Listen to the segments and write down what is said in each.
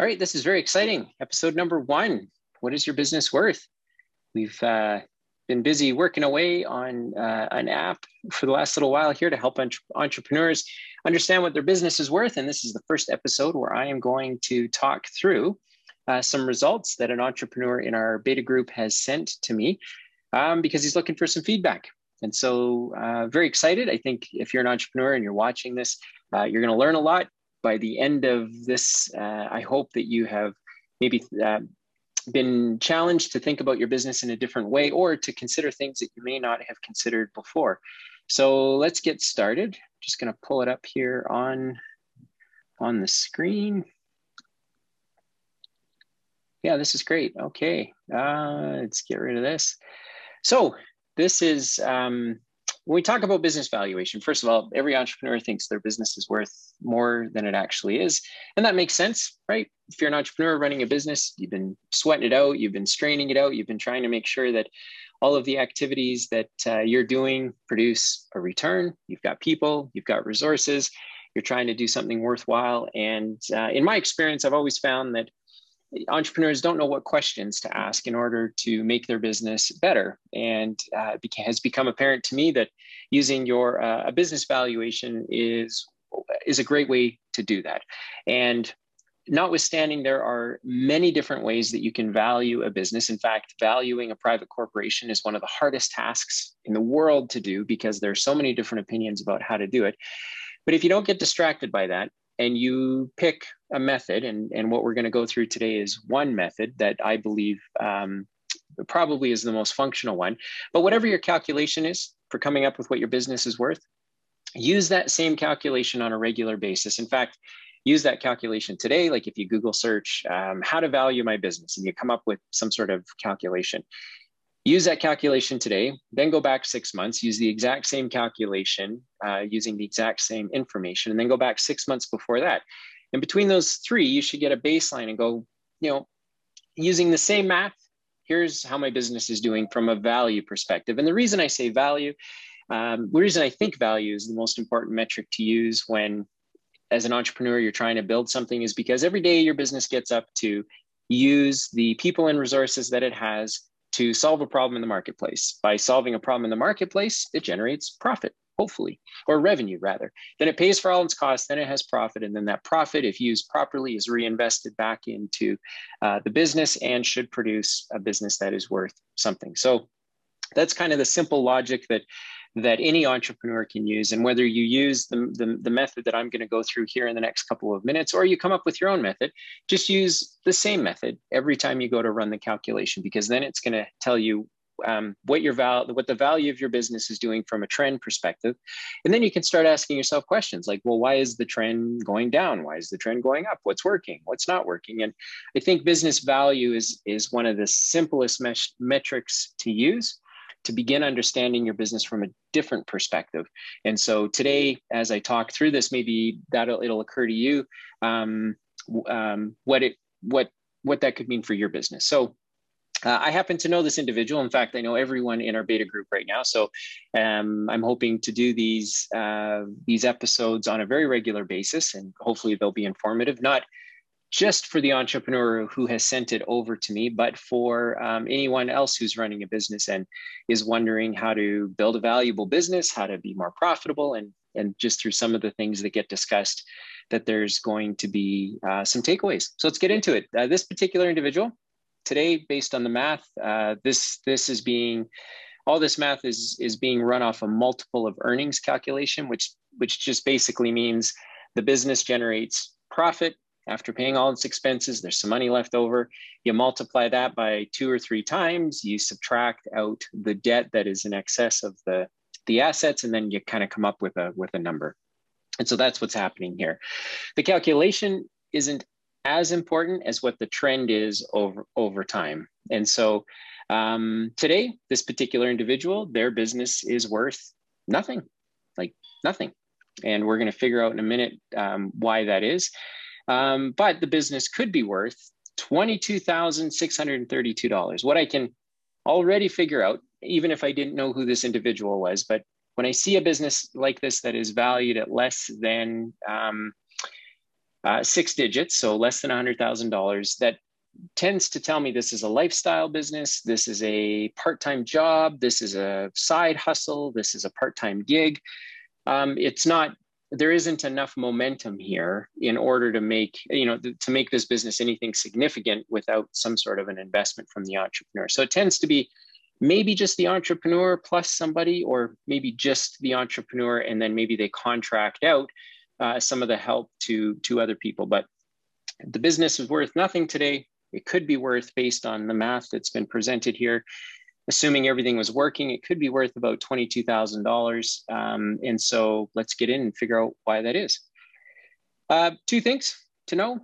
All right, this is very exciting. Episode number one What is your business worth? We've uh, been busy working away on uh, an app for the last little while here to help entre- entrepreneurs understand what their business is worth. And this is the first episode where I am going to talk through uh, some results that an entrepreneur in our beta group has sent to me um, because he's looking for some feedback. And so, uh, very excited. I think if you're an entrepreneur and you're watching this, uh, you're going to learn a lot by the end of this, uh, I hope that you have maybe uh, been challenged to think about your business in a different way or to consider things that you may not have considered before. So let's get started. Just going to pull it up here on, on the screen. Yeah, this is great. Okay, uh, let's get rid of this. So this is um, when we talk about business valuation, first of all, every entrepreneur thinks their business is worth more than it actually is. And that makes sense, right? If you're an entrepreneur running a business, you've been sweating it out, you've been straining it out, you've been trying to make sure that all of the activities that uh, you're doing produce a return. You've got people, you've got resources, you're trying to do something worthwhile. And uh, in my experience, I've always found that entrepreneurs don't know what questions to ask in order to make their business better. And uh, it has become apparent to me that using your uh, a business valuation is is a great way to do that. And notwithstanding, there are many different ways that you can value a business. In fact, valuing a private corporation is one of the hardest tasks in the world to do because there are so many different opinions about how to do it. But if you don't get distracted by that, and you pick a method, and, and what we're going to go through today is one method that I believe um, probably is the most functional one. But whatever your calculation is for coming up with what your business is worth, use that same calculation on a regular basis. In fact, use that calculation today. Like if you Google search um, how to value my business and you come up with some sort of calculation, use that calculation today, then go back six months, use the exact same calculation uh, using the exact same information, and then go back six months before that. And between those three, you should get a baseline and go, you know, using the same math, here's how my business is doing from a value perspective. And the reason I say value, um, the reason I think value is the most important metric to use when, as an entrepreneur, you're trying to build something is because every day your business gets up to use the people and resources that it has to solve a problem in the marketplace. By solving a problem in the marketplace, it generates profit, hopefully, or revenue rather. Then it pays for all its costs, then it has profit. And then that profit, if used properly, is reinvested back into uh, the business and should produce a business that is worth something. So that's kind of the simple logic that that any entrepreneur can use. And whether you use the, the, the method that I'm going to go through here in the next couple of minutes, or you come up with your own method, just use the same method every time you go to run the calculation, because then it's going to tell you um, what your val- what the value of your business is doing from a trend perspective. And then you can start asking yourself questions like well why is the trend going down? Why is the trend going up? What's working? What's not working? And i think business value is is one of the simplest mesh- metrics to use to begin understanding your business from a different perspective. And so today, as I talk through this, maybe that'll it'll occur to you um, um, what it what what that could mean for your business. So uh, I happen to know this individual. In fact, I know everyone in our beta group right now. So um, I'm hoping to do these uh, these episodes on a very regular basis, and hopefully they'll be informative. Not just for the entrepreneur who has sent it over to me, but for um, anyone else who's running a business and is wondering how to build a valuable business, how to be more profitable, and and just through some of the things that get discussed, that there's going to be uh, some takeaways. So let's get into it. Uh, this particular individual today, based on the math, uh, this this is being all this math is is being run off a multiple of earnings calculation, which which just basically means the business generates profit after paying all its expenses, there's some money left over. You multiply that by two or three times, you subtract out the debt that is in excess of the, the assets, and then you kind of come up with a, with a number. And so that's what's happening here. The calculation isn't as important as what the trend is over, over time. And so um, today, this particular individual, their business is worth nothing, like nothing. And we're going to figure out in a minute um, why that is. Um, but the business could be worth $22,632. What I can already figure out, even if I didn't know who this individual was, but when I see a business like this that is valued at less than um, uh, six digits, so less than $100,000, that tends to tell me this is a lifestyle business, this is a part time job, this is a side hustle, this is a part time gig. Um, it's not there isn't enough momentum here in order to make you know to make this business anything significant without some sort of an investment from the entrepreneur so it tends to be maybe just the entrepreneur plus somebody or maybe just the entrepreneur and then maybe they contract out uh, some of the help to to other people but the business is worth nothing today it could be worth based on the math that's been presented here assuming everything was working, it could be worth about $22,000. Um, and so let's get in and figure out why that is. Uh, two things to know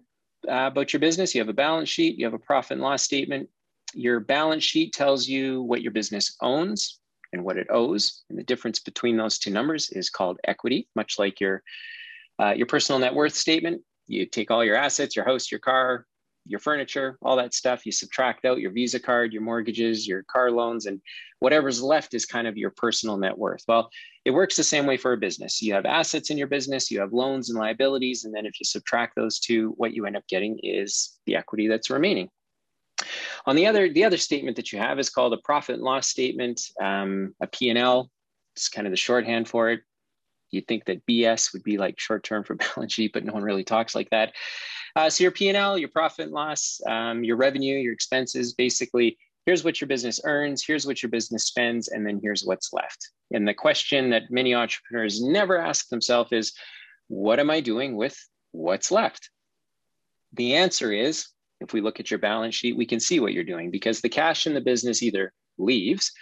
uh, about your business. You have a balance sheet, you have a profit and loss statement. Your balance sheet tells you what your business owns and what it owes. And the difference between those two numbers is called equity, much like your, uh, your personal net worth statement. You take all your assets, your house, your car, your furniture, all that stuff. You subtract out your Visa card, your mortgages, your car loans, and whatever's left is kind of your personal net worth. Well, it works the same way for a business. You have assets in your business, you have loans and liabilities, and then if you subtract those two, what you end up getting is the equity that's remaining. On the other, the other statement that you have is called a profit and loss statement, um, a P&L. It's kind of the shorthand for it. You'd think that BS would be like short term for balance sheet, but no one really talks like that. Uh, so your P&L, your profit and loss, um, your revenue, your expenses, basically, here's what your business earns, here's what your business spends, and then here's what's left. And the question that many entrepreneurs never ask themselves is, what am I doing with what's left? The answer is, if we look at your balance sheet, we can see what you're doing because the cash in the business either leaves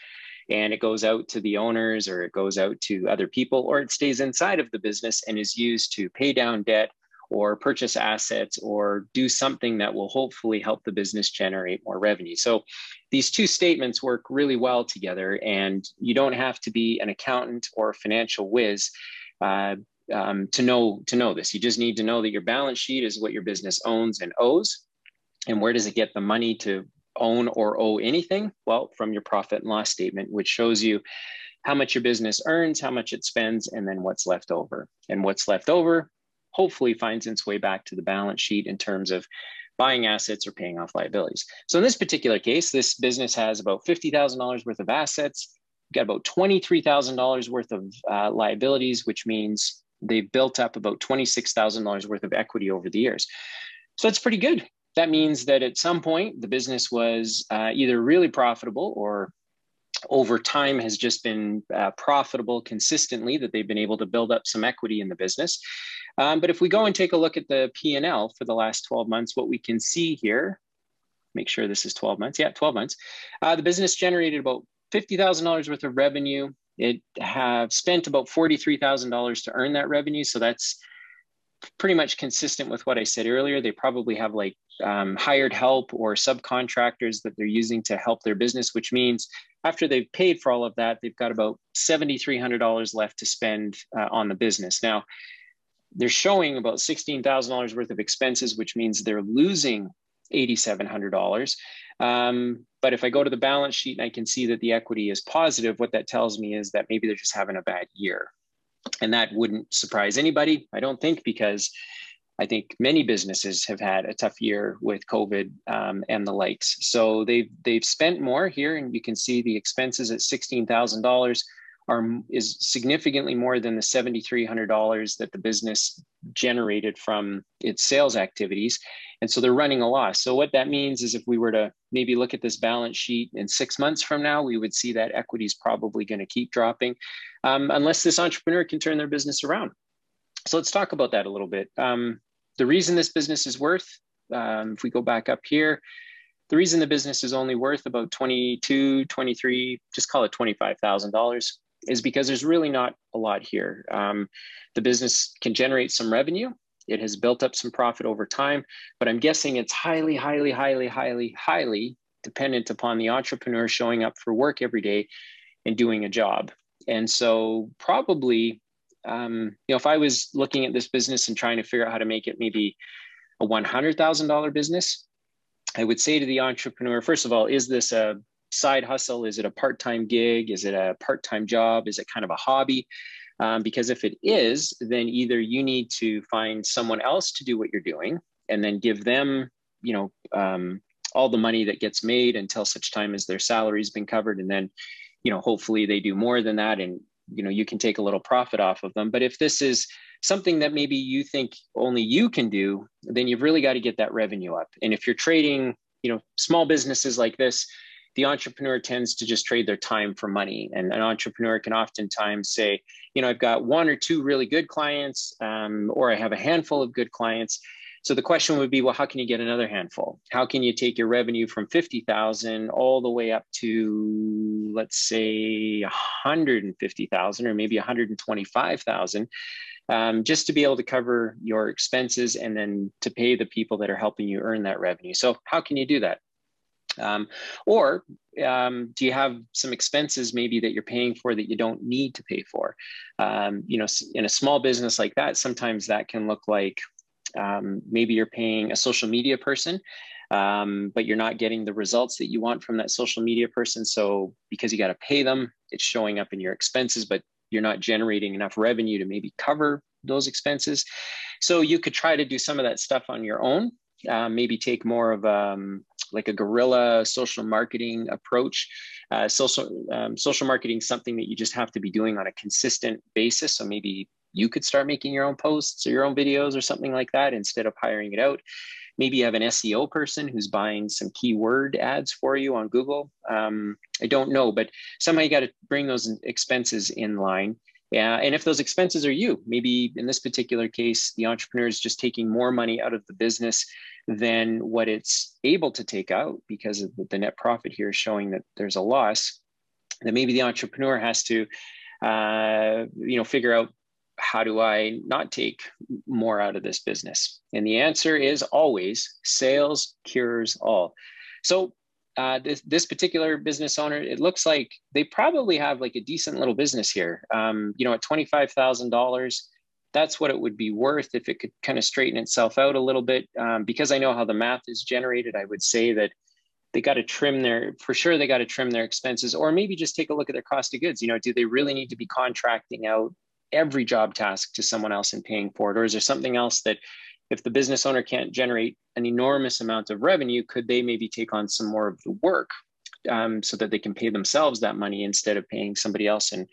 and it goes out to the owners or it goes out to other people or it stays inside of the business and is used to pay down debt or purchase assets or do something that will hopefully help the business generate more revenue. So these two statements work really well together, and you don't have to be an accountant or a financial whiz. Uh, um, to know to know this, you just need to know that your balance sheet is what your business owns and owes, and where does it get the money to own or owe anything? Well, from your profit and loss statement, which shows you how much your business earns, how much it spends, and then what's left over. And what's left over hopefully finds its way back to the balance sheet in terms of buying assets or paying off liabilities. So in this particular case, this business has about $50,000 worth of assets, got about $23,000 worth of uh, liabilities, which means they've built up about $26,000 worth of equity over the years. So that's pretty good. That means that at some point the business was uh, either really profitable or over time has just been uh, profitable consistently that they've been able to build up some equity in the business. Um, but if we go and take a look at the p&l for the last 12 months what we can see here make sure this is 12 months. Yeah 12 months. Uh, the business generated about $50000 worth of revenue. It have spent about $43000 to earn that revenue. So that's pretty much consistent with what I said earlier. They probably have like um, hired help or subcontractors that they're using to help their business, which means after they've paid for all of that, they've got about $7,300 left to spend uh, on the business. Now, they're showing about $16,000 worth of expenses, which means they're losing $8,700. Um, but if I go to the balance sheet and I can see that the equity is positive, what that tells me is that maybe they're just having a bad year. And that wouldn't surprise anybody, I don't think, because I think many businesses have had a tough year with COVID um, and the likes. So they've they've spent more here, and you can see the expenses at sixteen thousand dollars are is significantly more than the seventy three hundred dollars that the business generated from its sales activities, and so they're running a loss. So what that means is, if we were to maybe look at this balance sheet in six months from now, we would see that equity is probably going to keep dropping, um, unless this entrepreneur can turn their business around. So let's talk about that a little bit. Um, the reason this business is worth, um, if we go back up here, the reason the business is only worth about 22, 23, just call it $25,000 is because there's really not a lot here. Um, the business can generate some revenue. It has built up some profit over time, but I'm guessing it's highly, highly, highly, highly, highly dependent upon the entrepreneur showing up for work every day and doing a job. And so probably um, you know, if I was looking at this business and trying to figure out how to make it maybe a $100,000 business, I would say to the entrepreneur, first of all, is this a side hustle? Is it a part time gig? Is it a part time job? Is it kind of a hobby? Um, because if it is, then either you need to find someone else to do what you're doing and then give them, you know, um, all the money that gets made until such time as their salary's been covered. And then, you know, hopefully they do more than that and, you know, you can take a little profit off of them. But if this is something that maybe you think only you can do, then you've really got to get that revenue up. And if you're trading, you know, small businesses like this, the entrepreneur tends to just trade their time for money. And an entrepreneur can oftentimes say, you know, I've got one or two really good clients, um, or I have a handful of good clients. So the question would be, well, how can you get another handful? How can you take your revenue from 50,000 all the way up to, let's say, 150,000 or maybe 125,000? Um, just to be able to cover your expenses and then to pay the people that are helping you earn that revenue. So, how can you do that? Um, or um, do you have some expenses maybe that you're paying for that you don't need to pay for? Um, you know, in a small business like that, sometimes that can look like um, maybe you're paying a social media person, um, but you're not getting the results that you want from that social media person. So because you got to pay them, it's showing up in your expenses, but you're not generating enough revenue to maybe cover those expenses. So you could try to do some of that stuff on your own. Uh, maybe take more of um, like a guerrilla social marketing approach. Uh, social um, social marketing is something that you just have to be doing on a consistent basis. So maybe you could start making your own posts or your own videos or something like that instead of hiring it out. Maybe you have an SEO person who's buying some keyword ads for you on Google. Um, I don't know, but somehow you got to bring those expenses in line. Yeah, and if those expenses are you, maybe in this particular case, the entrepreneur is just taking more money out of the business than what it's able to take out because of the net profit here is showing that there's a loss. That maybe the entrepreneur has to, uh, you know, figure out how do I not take more out of this business? And the answer is always sales cures all. So uh, this, this particular business owner, it looks like they probably have like a decent little business here. Um, you know, at $25,000, that's what it would be worth if it could kind of straighten itself out a little bit. Um, because I know how the math is generated, I would say that they got to trim their, for sure, they got to trim their expenses or maybe just take a look at their cost of goods. You know, do they really need to be contracting out every job task to someone else and paying for it? Or is there something else that if the business owner can't generate an enormous amount of revenue, could they maybe take on some more of the work um, so that they can pay themselves that money instead of paying somebody else and,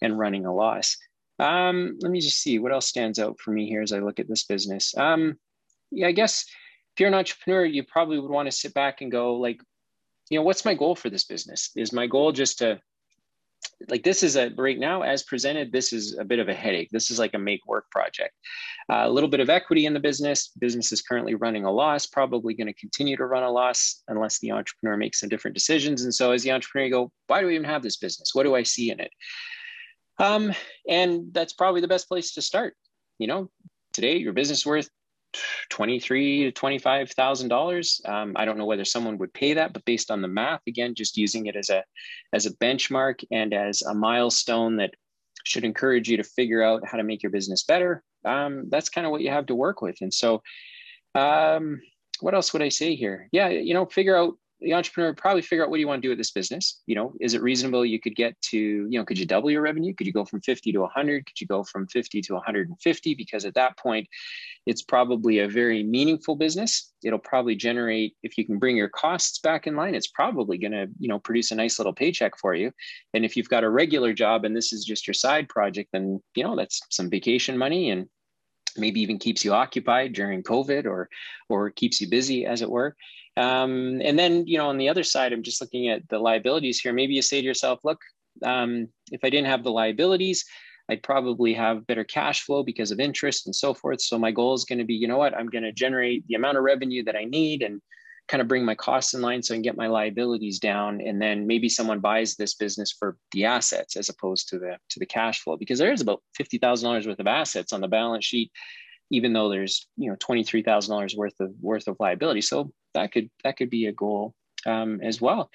and running a loss? Um, let me just see what else stands out for me here as I look at this business. Um, yeah, I guess if you're an entrepreneur, you probably would want to sit back and go like, you know, what's my goal for this business? Is my goal just to like this is a right now as presented this is a bit of a headache. This is like a make work project. Uh, a little bit of equity in the business. Business is currently running a loss probably going to continue to run a loss unless the entrepreneur makes some different decisions. And so as the entrepreneur you go why do we even have this business? What do i see in it? Um, and that's probably the best place to start. You know today your business worth twenty-three to twenty-five thousand um, dollars. I don't know whether someone would pay that, but based on the math, again, just using it as a as a benchmark and as a milestone that should encourage you to figure out how to make your business better. Um, that's kind of what you have to work with. And so, um, what else would I say here? Yeah, you know, figure out the entrepreneur would probably figure out what do you want to do with this business? You know is it reasonable you could get to you know could you double your revenue? Could you go from 50 to 100 could you go from 50 to 150 because at that point it's probably a very meaningful business. It'll probably generate if you can bring your costs back in line it's probably going to you know produce a nice little paycheck for you. And if you've got a regular job and this is just your side project then you know that's some vacation money and maybe even keeps you occupied during covid or or keeps you busy as it were um, and then, you know, on the other side, I'm just looking at the liabilities here. Maybe you say to yourself, look, um, if I didn't have the liabilities, I'd probably have better cash flow because of interest and so forth. So my goal is going to be, you know what, I'm going to generate the amount of revenue that I need and kind of bring my costs in line so I can get my liabilities down. And then maybe someone buys this business for the assets as opposed to the to the cash flow because there is about fifty thousand dollars worth of assets on the balance sheet even though there's you know twenty three thousand dollars worth of worth of liability. So that could that could be a goal um, as well.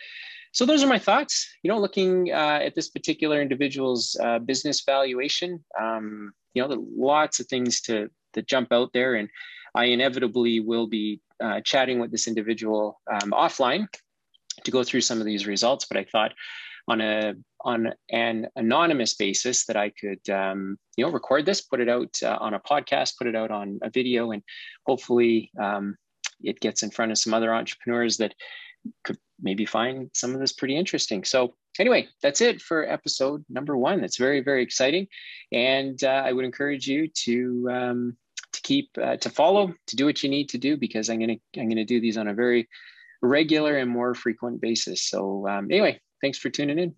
So those are my thoughts. You know, looking uh, at this particular individual's uh, business valuation. Um, you know, lots of things to to jump out there, and I inevitably will be uh, chatting with this individual um, offline to go through some of these results. But I thought on a on an anonymous basis that I could, um, you know, record this, put it out uh, on a podcast, put it out on a video, and hopefully um, it gets in front of some other entrepreneurs that could maybe find some of this pretty interesting. So anyway, that's it for episode number one. That's very, very exciting. And uh, I would encourage you to, um, to keep, uh, to follow, to do what you need to do, because I'm going to, I'm going to do these on a very regular and more frequent basis. So um, anyway, thanks for tuning in.